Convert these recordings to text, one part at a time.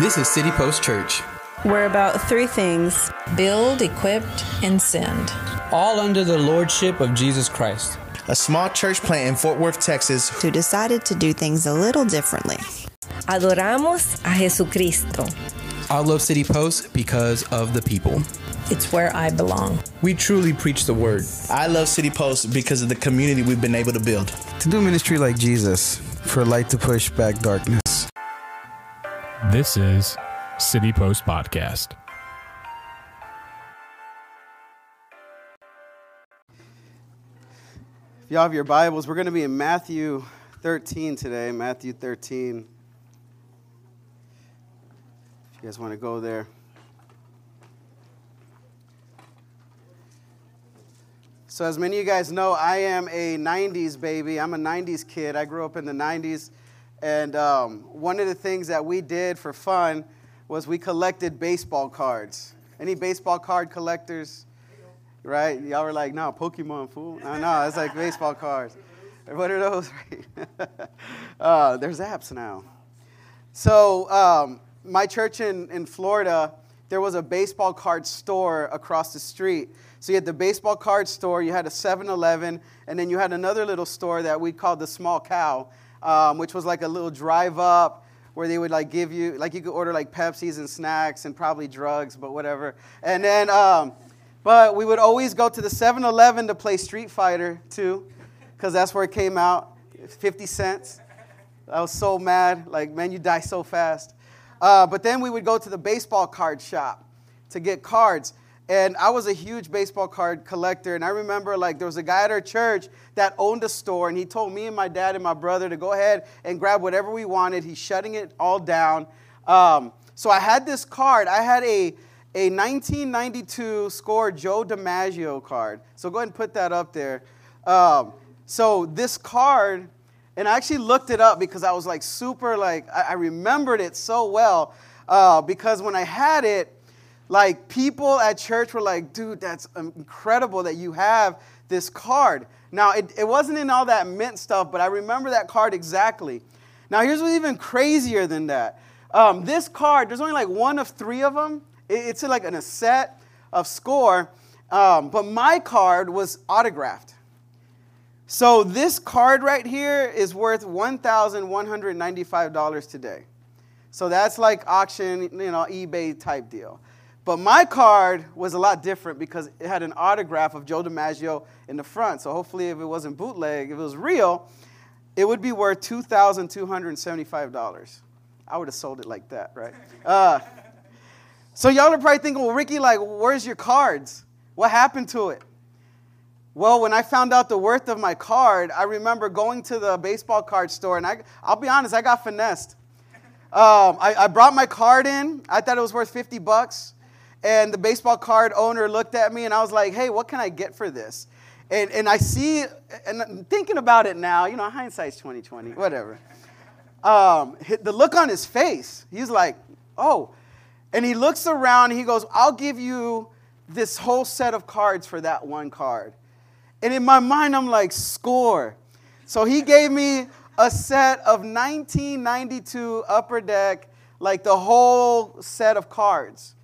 This is City Post Church, We're about three things build, equipped, and send. all under the lordship of Jesus Christ. a small church plant in Fort Worth, Texas. who decided to do things a little differently. Adoramos a Jesucristo. I love City Post because of the people. It's where I belong. We truly preach the word. I love City Post because of the community we've been able to build. To do ministry like Jesus, for light to push back darkness. This is City Post Podcast. If y'all have your Bibles, we're going to be in Matthew 13 today. Matthew 13. If you guys want to go there. So, as many of you guys know, I am a 90s baby. I'm a 90s kid. I grew up in the 90s. And um, one of the things that we did for fun was we collected baseball cards. Any baseball card collectors? right? Y'all were like, no, Pokemon, fool. No, no, it's like baseball cards. What are those? uh, there's apps now. So, um, my church in, in Florida, there was a baseball card store across the street. So, you had the baseball card store, you had a 7 Eleven, and then you had another little store that we called the Small Cow, um, which was like a little drive up where they would like give you, like you could order like Pepsis and snacks and probably drugs, but whatever. And then, um, but we would always go to the 7 Eleven to play Street Fighter too, because that's where it came out 50 cents. I was so mad. Like, man, you die so fast. Uh, but then we would go to the baseball card shop to get cards. And I was a huge baseball card collector. And I remember, like, there was a guy at our church that owned a store, and he told me and my dad and my brother to go ahead and grab whatever we wanted. He's shutting it all down. Um, so I had this card. I had a a 1992 score Joe DiMaggio card. So go ahead and put that up there. Um, so this card, and I actually looked it up because I was like super like I, I remembered it so well uh, because when I had it, like people at church were like, "Dude, that's incredible that you have this card." Now it, it wasn't in all that mint stuff, but I remember that card exactly. Now here's what's even crazier than that. Um, this card, there's only like one of three of them. It's like in a set of score, um, but my card was autographed. So this card right here is worth $1,195 today. So that's like auction, you know, eBay type deal. But my card was a lot different because it had an autograph of Joe DiMaggio in the front. So hopefully, if it wasn't bootleg, if it was real, it would be worth $2,275. I would have sold it like that, right? Uh, so y'all are probably thinking, well, Ricky, like, where's your cards? What happened to it? Well, when I found out the worth of my card, I remember going to the baseball card store, and I, I'll be honest, I got finessed. Um, I, I brought my card in. I thought it was worth 50 bucks. And the baseball card owner looked at me, and I was like, hey, what can I get for this? And, and I see, and thinking about it now, you know, hindsight's 2020, whatever. Um, the look on his face, he's like, oh. And he looks around he goes, I'll give you this whole set of cards for that one card. And in my mind, I'm like, score. So he gave me a set of 1992 Upper Deck, like the whole set of cards.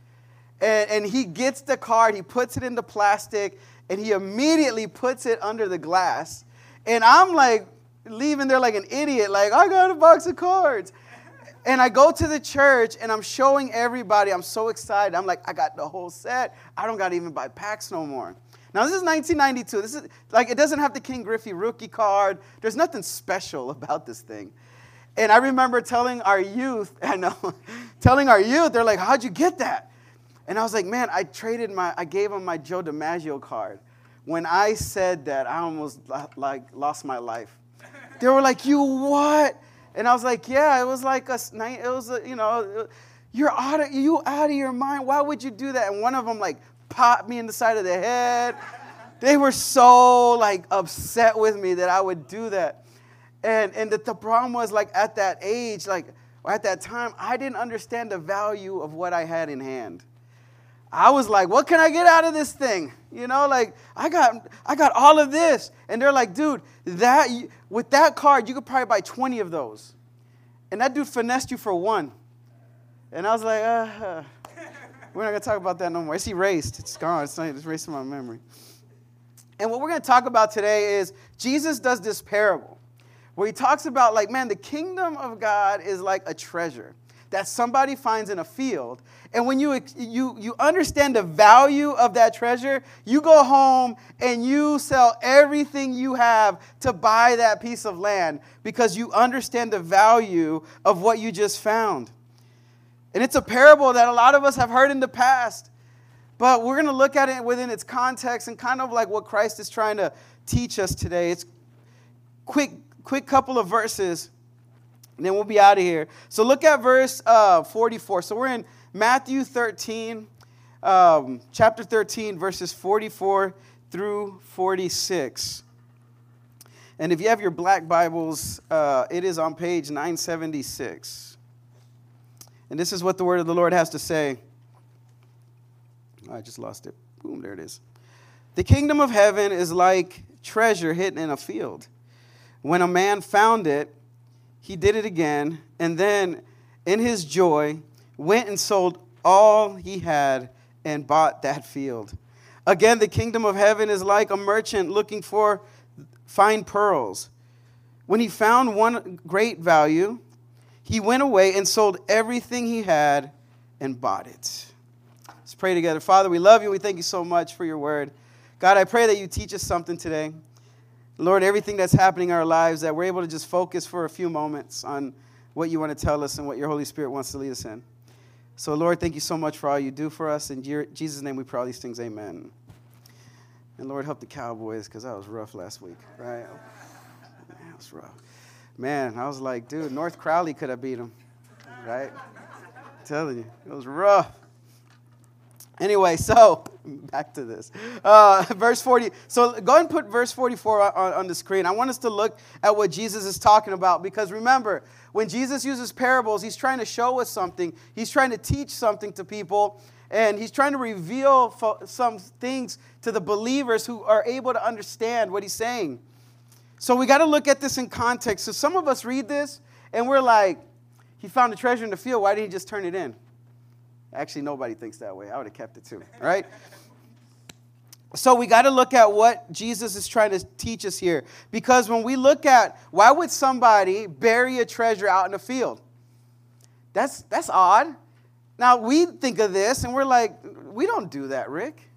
And, and he gets the card, he puts it in the plastic, and he immediately puts it under the glass. And I'm like, leaving there like an idiot, like, I got a box of cards. And I go to the church and I'm showing everybody, I'm so excited. I'm like, I got the whole set. I don't got to even buy packs no more. Now, this is 1992. This is like, it doesn't have the Ken Griffey rookie card. There's nothing special about this thing. And I remember telling our youth, I know, telling our youth, they're like, How'd you get that? And I was like, Man, I traded my, I gave them my Joe DiMaggio card. When I said that, I almost like lost my life. They were like, You what? And I was like, yeah, it was like a, it was a, you know, you're out of, you out of your mind. Why would you do that? And one of them like popped me in the side of the head. They were so like upset with me that I would do that. And, and the, the problem was like at that age, like at that time, I didn't understand the value of what I had in hand. I was like, what can I get out of this thing? You know, like I got I got all of this. And they're like, dude, that with that card, you could probably buy 20 of those. And that dude finessed you for one. And I was like, uh, we're not to talk about that no more. It's erased. It's gone. It's, not, it's erased from my memory. And what we're to talk about today is Jesus does this parable where he talks about, like, man, the kingdom of God is like a treasure that somebody finds in a field. And when you, you, you understand the value of that treasure, you go home and you sell everything you have to buy that piece of land because you understand the value of what you just found. And it's a parable that a lot of us have heard in the past. But we're going to look at it within its context and kind of like what Christ is trying to teach us today. It's quick, quick couple of verses and then we'll be out of here. So look at verse uh, 44. So we're in Matthew 13, um, chapter 13, verses 44 through 46. And if you have your black Bibles, uh, it is on page 976. And this is what the word of the Lord has to say. I just lost it. Boom, there it is. The kingdom of heaven is like treasure hidden in a field. When a man found it, he did it again, and then in his joy went and sold all he had and bought that field. Again, the kingdom of heaven is like a merchant looking for fine pearls. When he found one great value, he went away and sold everything he had and bought it. Let's pray together. Father, we love you. We thank you so much for your word. God, I pray that you teach us something today. Lord, everything that's happening in our lives, that we're able to just focus for a few moments on what you want to tell us and what your Holy Spirit wants to lead us in. So, Lord, thank you so much for all you do for us. In Jesus' name we pray all these things. Amen. And Lord, help the Cowboys because that was rough last week, right? That was rough. Man, I was like, dude, North Crowley could have beat them, right? I'm telling you, it was rough. Anyway, so back to this. Uh, verse 40. So go and put verse 44 on, on the screen. I want us to look at what Jesus is talking about because remember, when Jesus uses parables, he's trying to show us something, he's trying to teach something to people, and he's trying to reveal some things to the believers who are able to understand what he's saying. So we got to look at this in context. So some of us read this and we're like, he found a treasure in the field. Why didn't he just turn it in? Actually, nobody thinks that way. I would have kept it too, right? So we got to look at what Jesus is trying to teach us here. Because when we look at why would somebody bury a treasure out in the field? That's, that's odd. Now we think of this and we're like, we don't do that, Rick.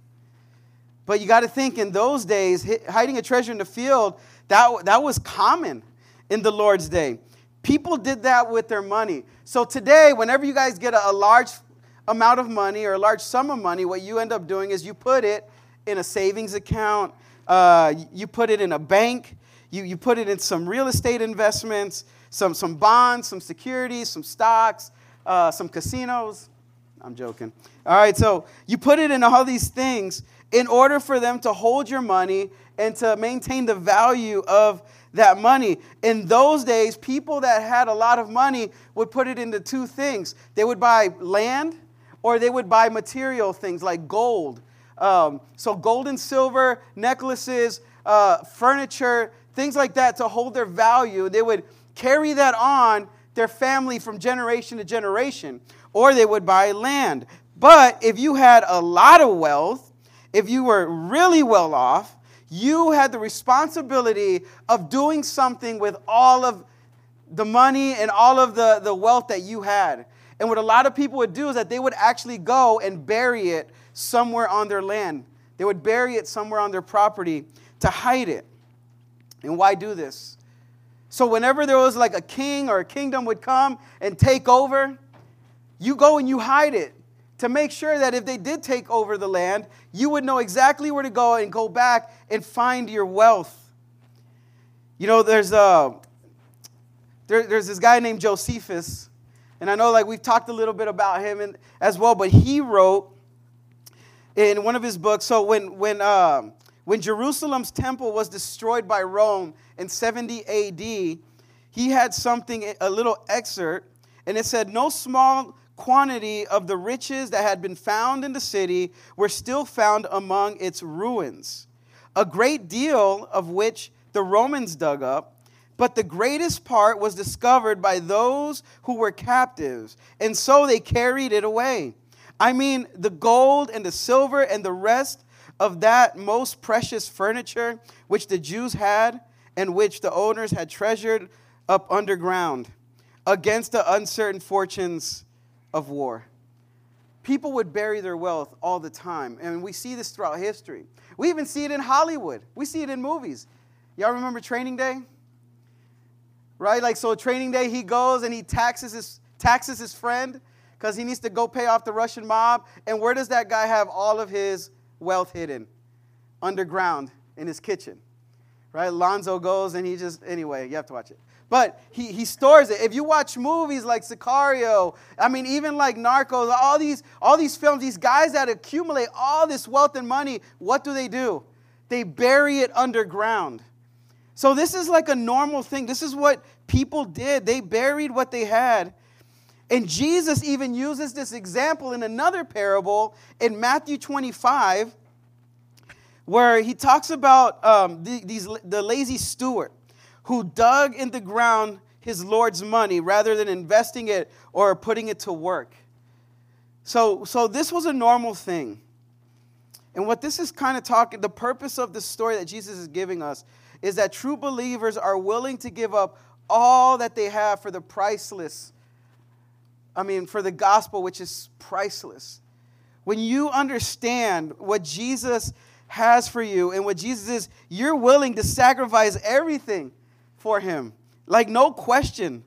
But you got to think in those days, hiding a treasure in the field, that, that was common in the Lord's day. People did that with their money. So today, whenever you guys get a, a large amount of money or a large sum of money, what you end up doing is you put it in a savings account, uh, you put it in a bank, you, you put it in some real estate investments, some, some bonds, some securities, some stocks, uh, some casinos. I'm joking. All right, so you put it in all these things in order for them to hold your money and to maintain the value of that money. In those days, people that had a lot of money would put it into two things they would buy land or they would buy material things like gold. Um, so, gold and silver, necklaces, uh, furniture, things like that to hold their value. They would carry that on their family from generation to generation, or they would buy land. But if you had a lot of wealth, if you were really well off, you had the responsibility of doing something with all of the money and all of the, the wealth that you had. And what a lot of people would do is that they would actually go and bury it somewhere on their land. They would bury it somewhere on their property to hide it. And why do this? So, whenever there was like a king or a kingdom would come and take over, you go and you hide it to make sure that if they did take over the land, you would know exactly where to go and go back and find your wealth. You know, there's, a, there, there's this guy named Josephus and I know like we've talked a little bit about him in, as well, but he wrote in one of his books. So when when um, when Jerusalem's temple was destroyed by Rome in 70 AD, he had something a little excerpt, and it said, "No small quantity of the riches that had been found in the city were still found among its ruins, a great deal of which the Romans dug up." But the greatest part was discovered by those who were captives, and so they carried it away. I mean, the gold and the silver and the rest of that most precious furniture which the Jews had and which the owners had treasured up underground against the uncertain fortunes of war. People would bury their wealth all the time, and we see this throughout history. We even see it in Hollywood, we see it in movies. Y'all remember Training Day? Right? Like, so Training Day, he goes and he taxes his, taxes his friend because he needs to go pay off the Russian mob. And where does that guy have all of his wealth hidden? Underground in his kitchen. Right? Lonzo goes and he just, anyway, you have to watch it. But he, he stores it. If you watch movies like Sicario, I mean, even like Narcos, all these, all these films, these guys that accumulate all this wealth and money, what do they do? They bury it underground. So this is like a normal thing. This is what people did. They buried what they had. And Jesus even uses this example in another parable in Matthew 25, where he talks about um, the, these, the lazy steward who dug in the ground his Lord's money rather than investing it or putting it to work. So, so this was a normal thing. And what this is kind of talking, the purpose of the story that Jesus is giving us is that true believers are willing to give up all that they have for the priceless, I mean, for the gospel, which is priceless. When you understand what Jesus has for you and what Jesus is, you're willing to sacrifice everything for him. Like, no question.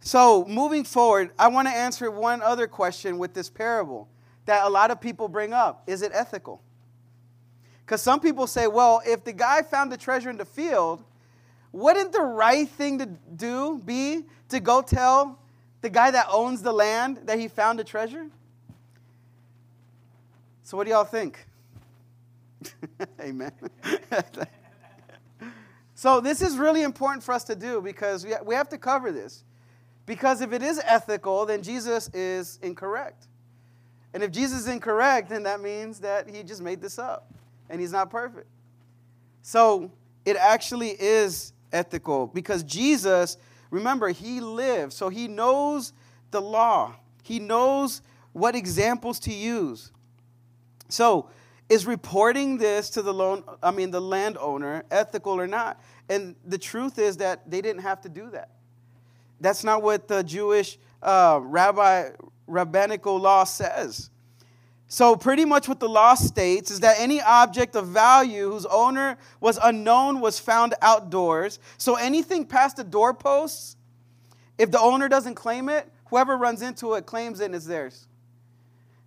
So, moving forward, I want to answer one other question with this parable that a lot of people bring up Is it ethical? Because some people say, well, if the guy found the treasure in the field, wouldn't the right thing to do be to go tell the guy that owns the land that he found the treasure? So, what do y'all think? Amen. so, this is really important for us to do because we have to cover this. Because if it is ethical, then Jesus is incorrect. And if Jesus is incorrect, then that means that he just made this up and he's not perfect. So, it actually is ethical because Jesus, remember, he lived, so he knows the law. He knows what examples to use. So, is reporting this to the loan, I mean the landowner ethical or not? And the truth is that they didn't have to do that. That's not what the Jewish uh, rabbi rabbinical law says. So, pretty much what the law states is that any object of value whose owner was unknown was found outdoors. So, anything past the doorposts, if the owner doesn't claim it, whoever runs into it claims it and it's theirs.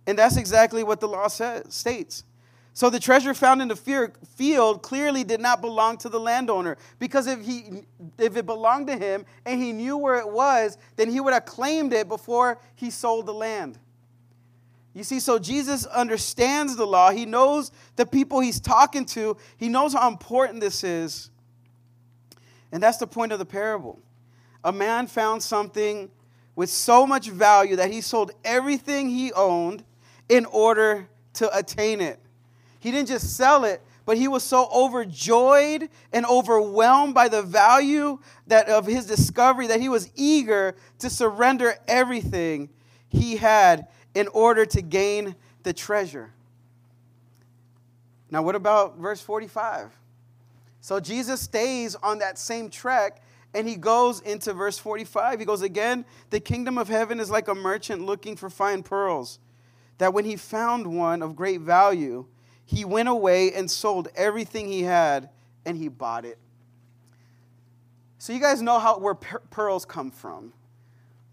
And that's exactly what the law says, states. So the treasure found in the field clearly did not belong to the landowner because if he if it belonged to him and he knew where it was, then he would have claimed it before he sold the land. You see, so Jesus understands the law. He knows the people he's talking to. He knows how important this is. And that's the point of the parable. A man found something with so much value that he sold everything he owned in order to attain it. He didn't just sell it, but he was so overjoyed and overwhelmed by the value that of his discovery that he was eager to surrender everything he had in order to gain the treasure. Now, what about verse 45? So Jesus stays on that same track and he goes into verse 45. He goes again, the kingdom of heaven is like a merchant looking for fine pearls, that when he found one of great value, he went away and sold everything he had and he bought it. So you guys know how where pearls come from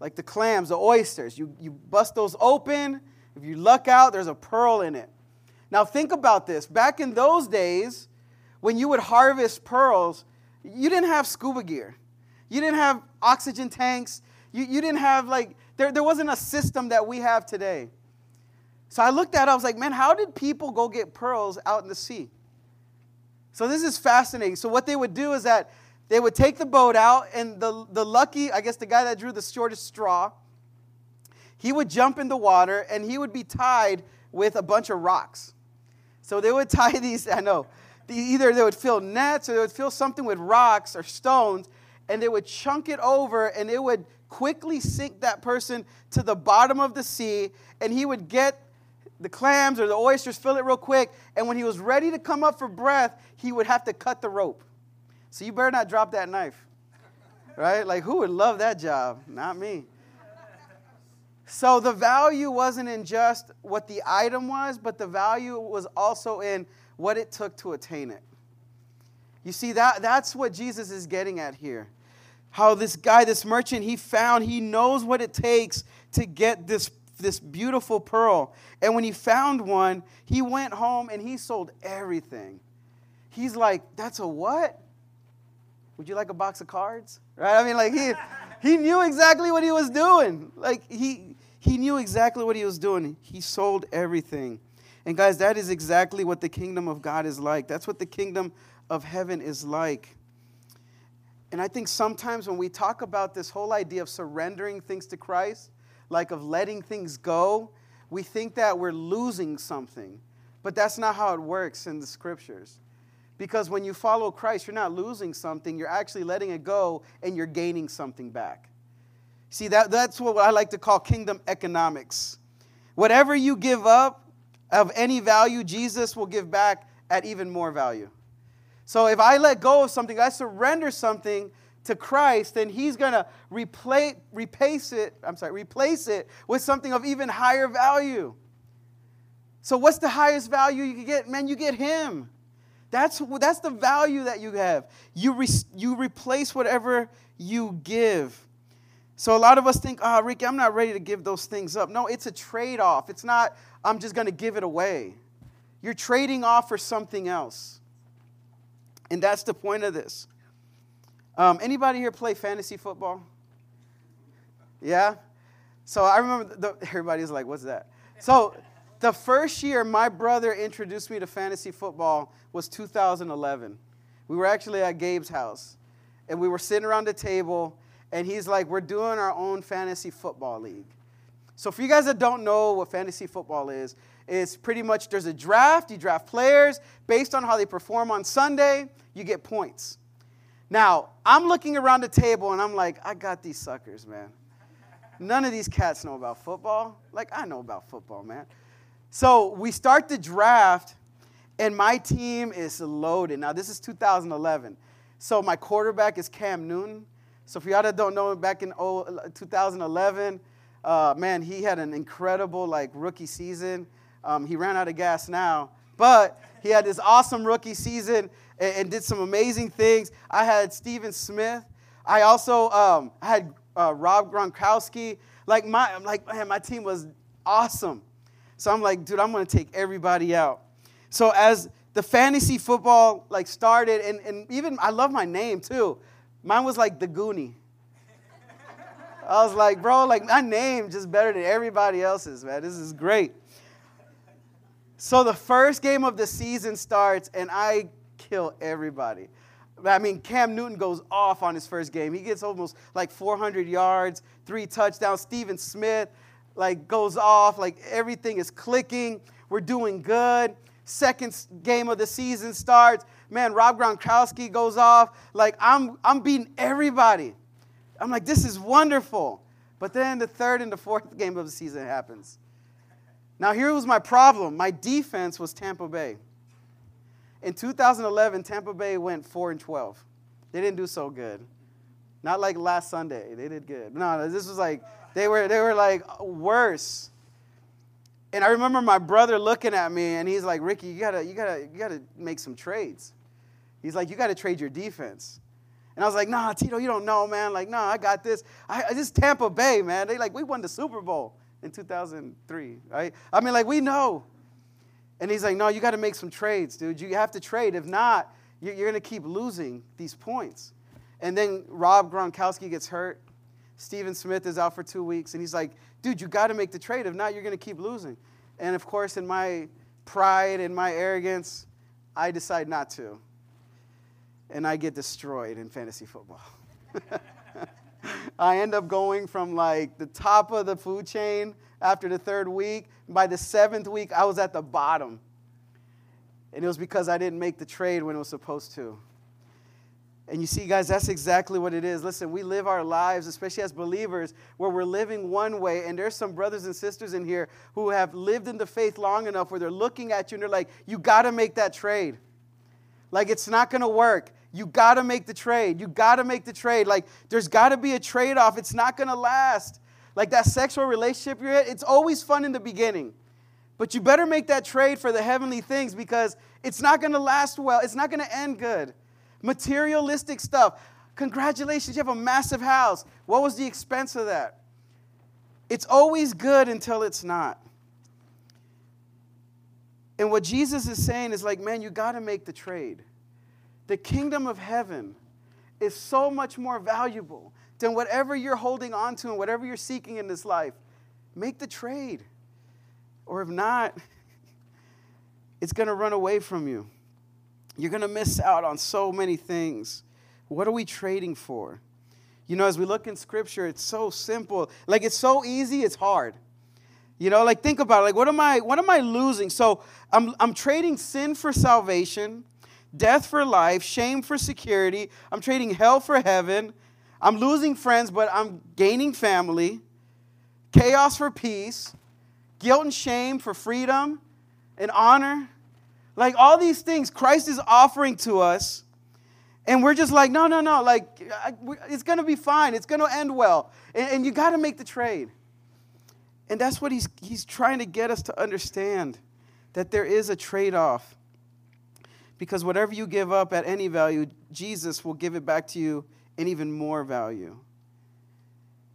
like the clams, the oysters. You, you bust those open. If you luck out, there's a pearl in it. Now, think about this. Back in those days, when you would harvest pearls, you didn't have scuba gear, you didn't have oxygen tanks, you, you didn't have, like, there, there wasn't a system that we have today. So I looked at it, I was like, man, how did people go get pearls out in the sea? So this is fascinating. So what they would do is that they would take the boat out, and the, the lucky, I guess the guy that drew the shortest straw, he would jump in the water and he would be tied with a bunch of rocks. So they would tie these, I know, either they would fill nets or they would fill something with rocks or stones, and they would chunk it over and it would quickly sink that person to the bottom of the sea, and he would get the clams or the oysters, fill it real quick, and when he was ready to come up for breath, he would have to cut the rope. So you better not drop that knife, right? Like, who would love that job? Not me. So the value wasn't in just what the item was, but the value was also in what it took to attain it. You see, that, that's what Jesus is getting at here. How this guy, this merchant, he found, he knows what it takes to get this, this beautiful pearl. And when he found one, he went home and he sold everything. He's like, that's a what? Would you like a box of cards? Right? I mean, like he he knew exactly what he was doing. Like he he knew exactly what he was doing. He sold everything. And guys, that is exactly what the kingdom of God is like. That's what the kingdom of heaven is like. And I think sometimes when we talk about this whole idea of surrendering things to Christ, like of letting things go, we think that we're losing something. But that's not how it works in the scriptures. Because when you follow Christ, you're not losing something, you're actually letting it go and you're gaining something back. See, that, that's what I like to call kingdom economics. Whatever you give up of any value, Jesus will give back at even more value. So if I let go of something, I surrender something to Christ, then He's gonna replace, replace it. I'm sorry, replace it with something of even higher value. So what's the highest value you can get? Man, you get Him. That's, that's the value that you have. You, re, you replace whatever you give. So a lot of us think, oh, Ricky, I'm not ready to give those things up. No, it's a trade off. It's not, I'm just going to give it away. You're trading off for something else. And that's the point of this. Um, anybody here play fantasy football? Yeah? So I remember the, everybody's like, what's that? So the first year my brother introduced me to fantasy football was 2011. We were actually at Gabe's house, and we were sitting around the table, and he's like, We're doing our own fantasy football league. So, for you guys that don't know what fantasy football is, it's pretty much there's a draft, you draft players based on how they perform on Sunday, you get points. Now, I'm looking around the table and I'm like, I got these suckers, man. None of these cats know about football. Like, I know about football, man. So we start the draft, and my team is loaded. Now, this is 2011. So my quarterback is Cam Newton. So for y'all that don't know, him, back in 2011, uh, man, he had an incredible like rookie season. Um, he ran out of gas now, but he had this awesome rookie season and, and did some amazing things. I had Steven Smith. I also um, had uh, Rob Gronkowski. Like my, like man, my team was awesome. So I'm like, dude, I'm to take everybody out. So as the fantasy football like started, and, and even I love my name too. Mine was like the Goonie. I was like, bro, like my name just better than everybody else's, man. This is great. So the first game of the season starts, and I kill everybody. I mean, Cam Newton goes off on his first game. He gets almost like 400 yards, three touchdowns. Steven Smith, like goes off, like everything is clicking. We're doing good. Second game of the season starts. Man, Rob Gronkowski goes off. Like I'm, I'm beating everybody. I'm like, this is wonderful. But then the third and the fourth game of the season happens. Now here was my problem. My defense was Tampa Bay. In 2011, Tampa Bay went 4 and 12. They didn't do so good. Not like last Sunday. They did good. No, this was like they were, they were like worse. And I remember my brother looking at me and he's like, Ricky, you gotta, you gotta, you gotta make some trades. He's like, you gotta trade your defense. And I was like, nah, Tito, you don't know, man. Like, nah, I got this. I, this is Tampa Bay, man. They like, we won the Super Bowl in 2003, right? I mean, like, we know. And he's like, no, you got to make some trades, dude. You have to trade. If not, you're, going to keep losing these points. And then Rob Gronkowski gets hurt. Steven Smith is out for two weeks, and he's like, dude, you got to make the trade. If not, you're going to keep losing. And of course, in my pride and my arrogance, I decide not to. And I get destroyed in fantasy football. I end up going from like the top of the food chain after the third week. By the seventh week, I was at the bottom. And it was because I didn't make the trade when it was supposed to. And you see, guys, that's exactly what it is. Listen, we live our lives, especially as believers, where we're living one way. And there's some brothers and sisters in here who have lived in the faith long enough where they're looking at you and they're like, you got to make that trade. Like, it's not going to work. You got to make the trade. You got to make the trade. Like, there's got to be a trade off. It's not going to last. Like, that sexual relationship you're in, it's always fun in the beginning. But you better make that trade for the heavenly things because it's not going to last well. It's not going to end good. Materialistic stuff. Congratulations, you have a massive house. What was the expense of that? It's always good until it's not. And what Jesus is saying is like, man, you got to make the trade. The kingdom of heaven is so much more valuable than whatever you're holding on to and whatever you're seeking in this life. Make the trade. Or if not, it's going to run away from you. You're going to miss out on so many things. What are we trading for? You know, as we look in scripture, it's so simple. Like it's so easy, it's hard. You know, like think about it. Like what am I what am I losing? So I'm I'm trading sin for salvation, death for life, shame for security. I'm trading hell for heaven. I'm losing friends, but I'm gaining family. Chaos for peace, guilt and shame for freedom and honor. Like all these things Christ is offering to us. And we're just like, no, no, no. Like, it's to be fine. It's to end well. And, and you got to make the trade. And that's what he's, he's trying to get us to understand that there is a trade off. Because whatever you give up at any value, Jesus will give it back to you in even more value.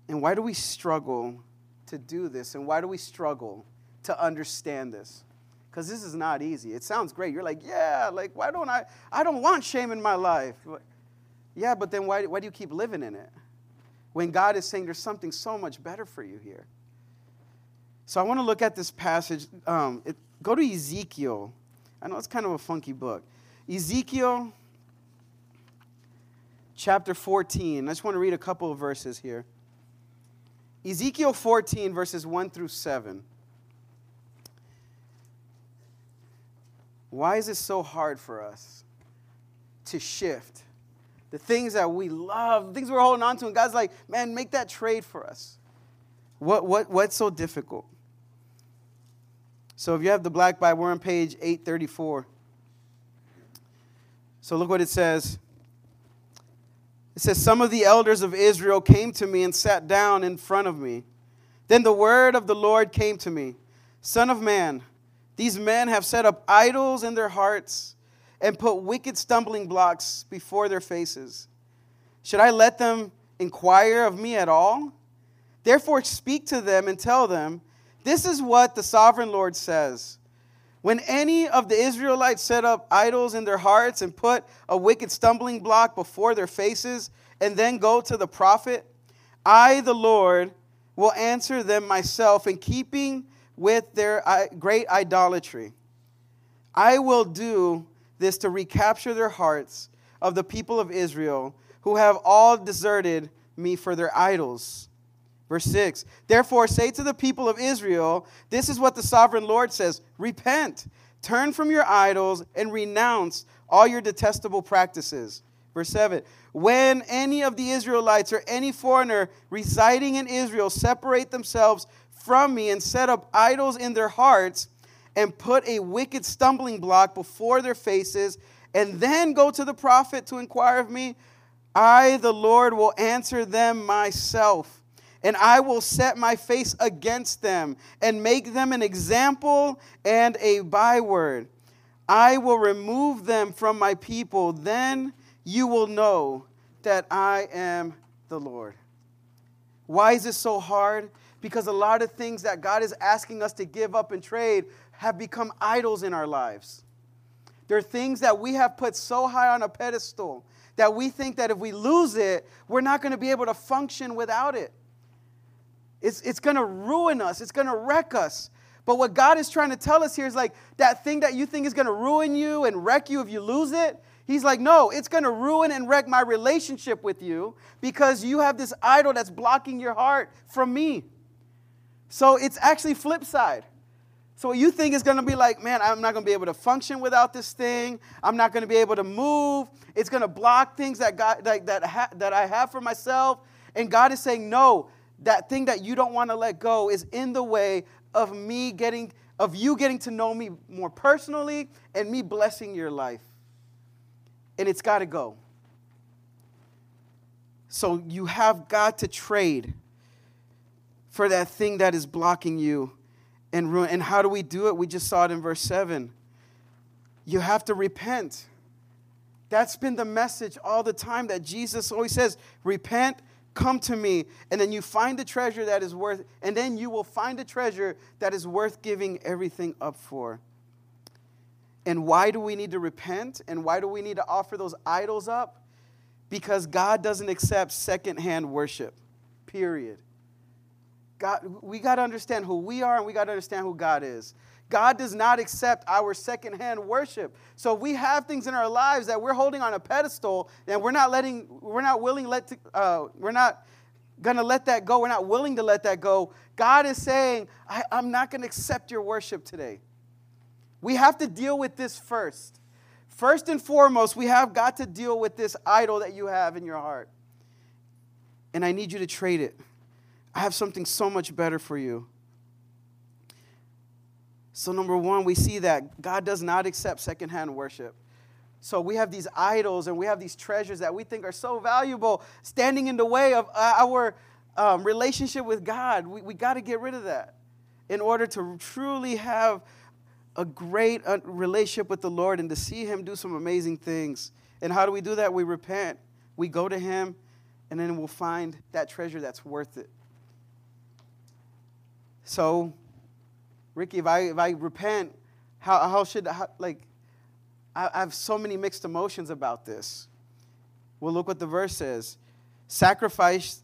And why do we struggle to do this? And why do we struggle to understand this? Because this is not easy. It sounds great. You're like, yeah, like, why don't I? I don't want shame in my life. Yeah, but then why, why do you keep living in it? When God is saying there's something so much better for you here. So I want to look at this passage. Um, it, go to Ezekiel. I know it's kind of a funky book. Ezekiel chapter 14. I just want to read a couple of verses here. Ezekiel 14, verses 1 through 7. Why is it so hard for us to shift? The things that we love, the things we're holding on to, and God's like, man, make that trade for us. What, what, what's so difficult? So if you have the Black Bible, we're on page 834. So look what it says. It says, Some of the elders of Israel came to me and sat down in front of me. Then the word of the Lord came to me Son of man, these men have set up idols in their hearts and put wicked stumbling blocks before their faces. Should I let them inquire of me at all? Therefore, speak to them and tell them, This is what the sovereign Lord says. When any of the Israelites set up idols in their hearts and put a wicked stumbling block before their faces and then go to the prophet, I, the Lord, will answer them myself in keeping with their uh, great idolatry. I will do this to recapture their hearts of the people of Israel who have all deserted me for their idols. Verse 6 Therefore, say to the people of Israel, This is what the sovereign Lord says Repent, turn from your idols, and renounce all your detestable practices. Verse 7 When any of the Israelites or any foreigner residing in Israel separate themselves from me and set up idols in their hearts and put a wicked stumbling block before their faces and then go to the prophet to inquire of me, I, the Lord, will answer them myself. And I will set my face against them and make them an example and a byword. I will remove them from my people. Then you will know that I am the Lord. Why is this so hard? Because a lot of things that God is asking us to give up and trade have become idols in our lives. There are things that we have put so high on a pedestal that we think that if we lose it, we're not going to be able to function without it. It's, it's going to ruin us, it's going to wreck us. But what God is trying to tell us here is like that thing that you think is going to ruin you and wreck you if you lose it. He's like, no, it's going to ruin and wreck my relationship with you because you have this idol that's blocking your heart from me. So it's actually flip side. So you think it's going to be like, man, I'm not going to be able to function without this thing. I'm not going to be able to move. It's going to block things that God that that, ha- that I have for myself. And God is saying, no, that thing that you don't want to let go is in the way of me getting of you getting to know me more personally and me blessing your life. And it's got to go. So you have got to trade for that thing that is blocking you and ruin. And how do we do it? We just saw it in verse 7. You have to repent. That's been the message all the time that Jesus always says, repent, come to me, and then you find the treasure that is worth, and then you will find a treasure that is worth giving everything up for. And why do we need to repent? And why do we need to offer those idols up? Because God doesn't accept secondhand worship, period. God, we got to understand who we are and we got to understand who God is. God does not accept our secondhand worship. So we have things in our lives that we're holding on a pedestal and we're not letting, we're not willing, let, to, uh, we're not going to let that go. We're not willing to let that go. God is saying, I, I'm not going to accept your worship today. We have to deal with this first. First and foremost, we have got to deal with this idol that you have in your heart. And I need you to trade it. I have something so much better for you. So, number one, we see that God does not accept secondhand worship. So, we have these idols and we have these treasures that we think are so valuable standing in the way of uh, our um, relationship with God. We, we got to get rid of that in order to truly have a great uh, relationship with the Lord and to see Him do some amazing things. And how do we do that? We repent, we go to Him, and then we'll find that treasure that's worth it. So, Ricky, if I, if I repent, how, how should, how, like, I, I have so many mixed emotions about this. Well, look what the verse says. Sacrifice,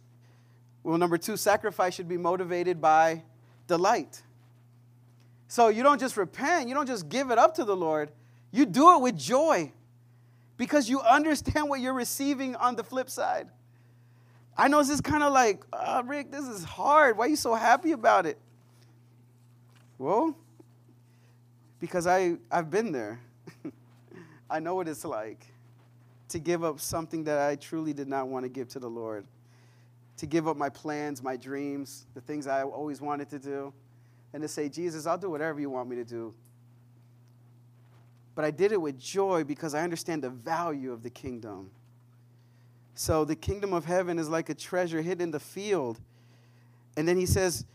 well, number two, sacrifice should be motivated by delight. So you don't just repent, you don't just give it up to the Lord, you do it with joy because you understand what you're receiving on the flip side. I know this is kind of like, oh, Rick, this is hard. Why are you so happy about it? Well, because I, I've been there. I know what it's like to give up something that I truly did not want to give to the Lord, to give up my plans, my dreams, the things I always wanted to do, and to say, Jesus, I'll do whatever you want me to do. But I did it with joy because I understand the value of the kingdom. So the kingdom of heaven is like a treasure hidden in the field. And then he says,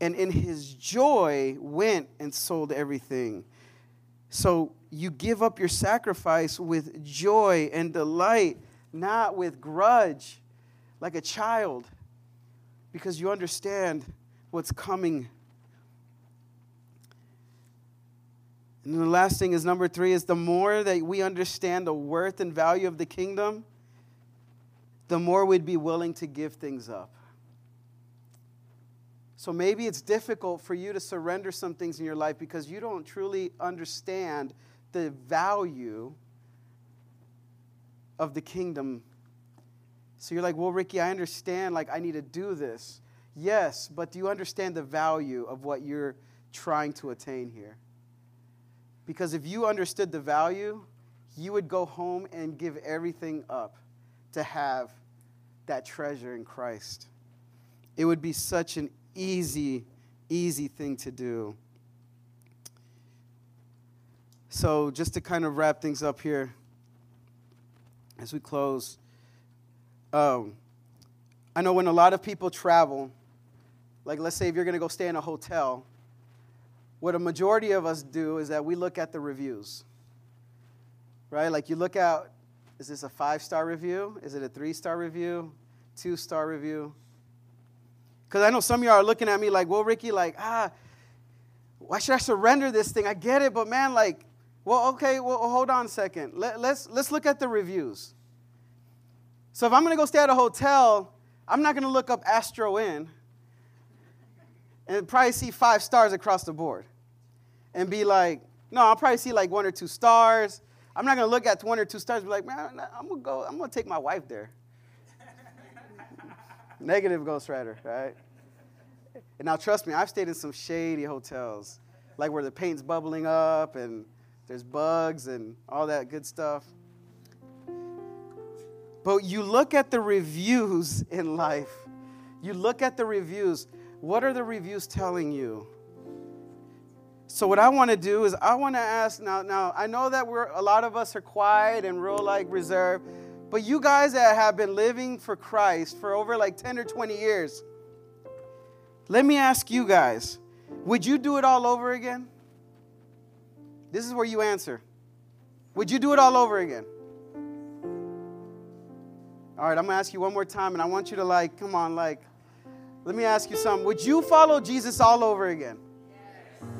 and in his joy went and sold everything. So you give up your sacrifice with joy and delight, not with grudge, like a child, because you understand what's coming. And the last thing is number three is the more that we understand the worth and value of the kingdom, the more we'd be willing to give things up. So maybe it's difficult for you to surrender some things in your life because you don't truly understand the value of the kingdom. So you're like, well, Ricky, I understand, like, I need to do this. Yes, but do you understand the value of what you're trying to attain here? Because if you understood the value, you would go home and give everything up to have that treasure in Christ. It would be such an easy, easy thing to do. So, just to kind of wrap things up here as we close, um, I know when a lot of people travel, like let's say if you're going to go stay in a hotel, what a majority of us do is that we look at the reviews, right? Like you look out, is this a five star review? Is it a three star review? Two star review? Because I know some of y'all are looking at me like, well, Ricky, like, ah, why should I surrender this thing? I get it, but man, like, well, okay, well, hold on a second. Let, let's, let's look at the reviews. So if I'm going to go stay at a hotel, I'm not going to look up Astro Inn and probably see five stars across the board and be like, no, I'll probably see like one or two stars. I'm not going to look at one or two stars and be like, man, I'm going to go, I'm going to take my wife there. Negative ghostwriter, right? And now trust me, I've stayed in some shady hotels like where the paint's bubbling up and there's bugs and all that good stuff. But you look at the reviews in life. You look at the reviews. What are the reviews telling you? So what I want to do is I want to ask now. Now I know that we're a lot of us are quiet and real like reserved, but you guys that have been living for Christ for over like 10 or 20 years, let me ask you guys, would you do it all over again? This is where you answer. Would you do it all over again? All right, I'm gonna ask you one more time, and I want you to like, come on, like, let me ask you something. Would you follow Jesus all over again? Yes.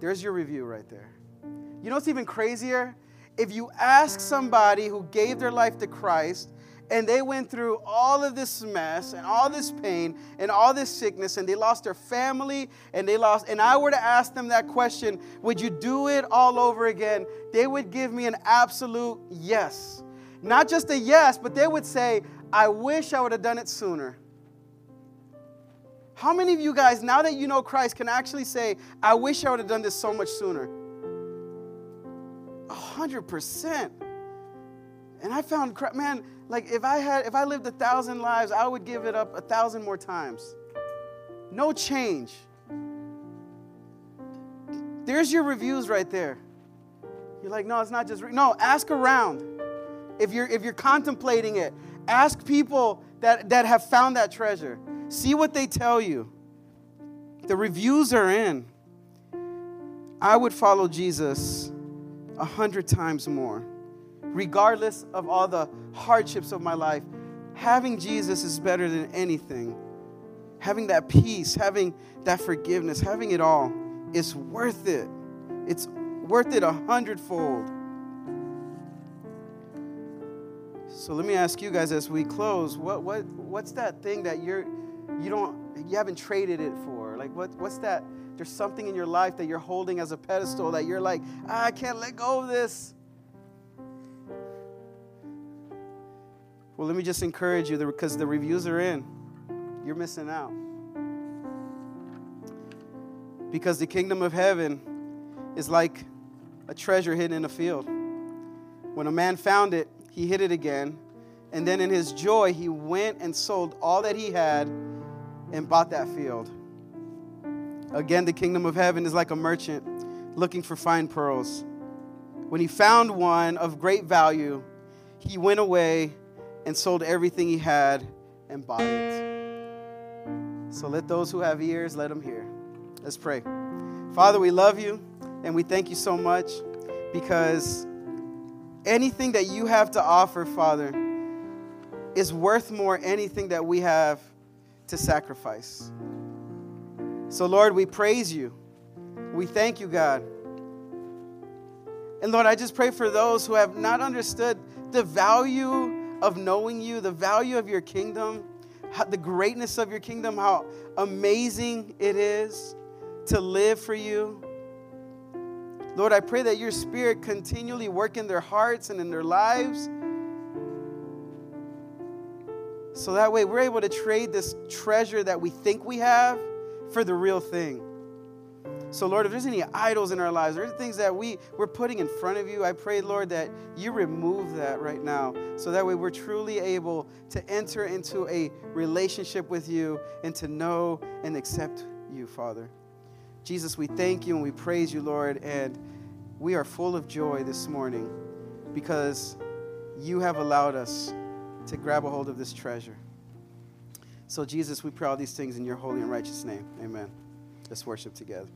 There's your review right there. You know what's even crazier? If you ask somebody who gave their life to Christ and they went through all of this mess and all this pain and all this sickness and they lost their family and they lost and I were to ask them that question, would you do it all over again? They would give me an absolute yes. Not just a yes, but they would say, I wish I would have done it sooner. How many of you guys, now that you know Christ, can actually say, I wish I would have done this so much sooner? A hundred percent. And I found, man, like if I had, if I lived a thousand lives, I would give it up a thousand more times. No change. There's your reviews right there. You're like, no, it's not just, re-. no, ask around. If you're, if you're contemplating it, ask people that, that have found that treasure. See what they tell you. The reviews are in. I would follow Jesus a hundred times more, regardless of all the hardships of my life. Having Jesus is better than anything. Having that peace, having that forgiveness, having it all is worth it. It's worth it a hundredfold. So let me ask you guys as we close, what, what, what's that thing that you're, you don't, you haven't traded it for? Like what, what's that? There's something in your life that you're holding as a pedestal that you're like, ah, I can't let go of this. Well, let me just encourage you because the reviews are in. You're missing out. Because the kingdom of heaven is like a treasure hidden in a field. When a man found it, he hid it again. And then in his joy, he went and sold all that he had and bought that field. Again, the kingdom of heaven is like a merchant looking for fine pearls. When he found one of great value, he went away and sold everything he had and bought it. So let those who have ears, let them hear. Let's pray. Father, we love you and we thank you so much because anything that you have to offer, Father, is worth more anything that we have to sacrifice. So, Lord, we praise you. We thank you, God. And Lord, I just pray for those who have not understood the value of knowing you, the value of your kingdom, how, the greatness of your kingdom, how amazing it is to live for you. Lord, I pray that your spirit continually work in their hearts and in their lives. So that way we're able to trade this treasure that we think we have for the real thing. So, Lord, if there's any idols in our lives, or things that we, we're putting in front of you, I pray, Lord, that you remove that right now. So that way we're truly able to enter into a relationship with you and to know and accept you, Father. Jesus, we thank you and we praise you, Lord, and we are full of joy this morning because you have allowed us to grab a hold of this treasure. So, Jesus, we pray all these things in your holy and righteous name. Amen. Let's worship together.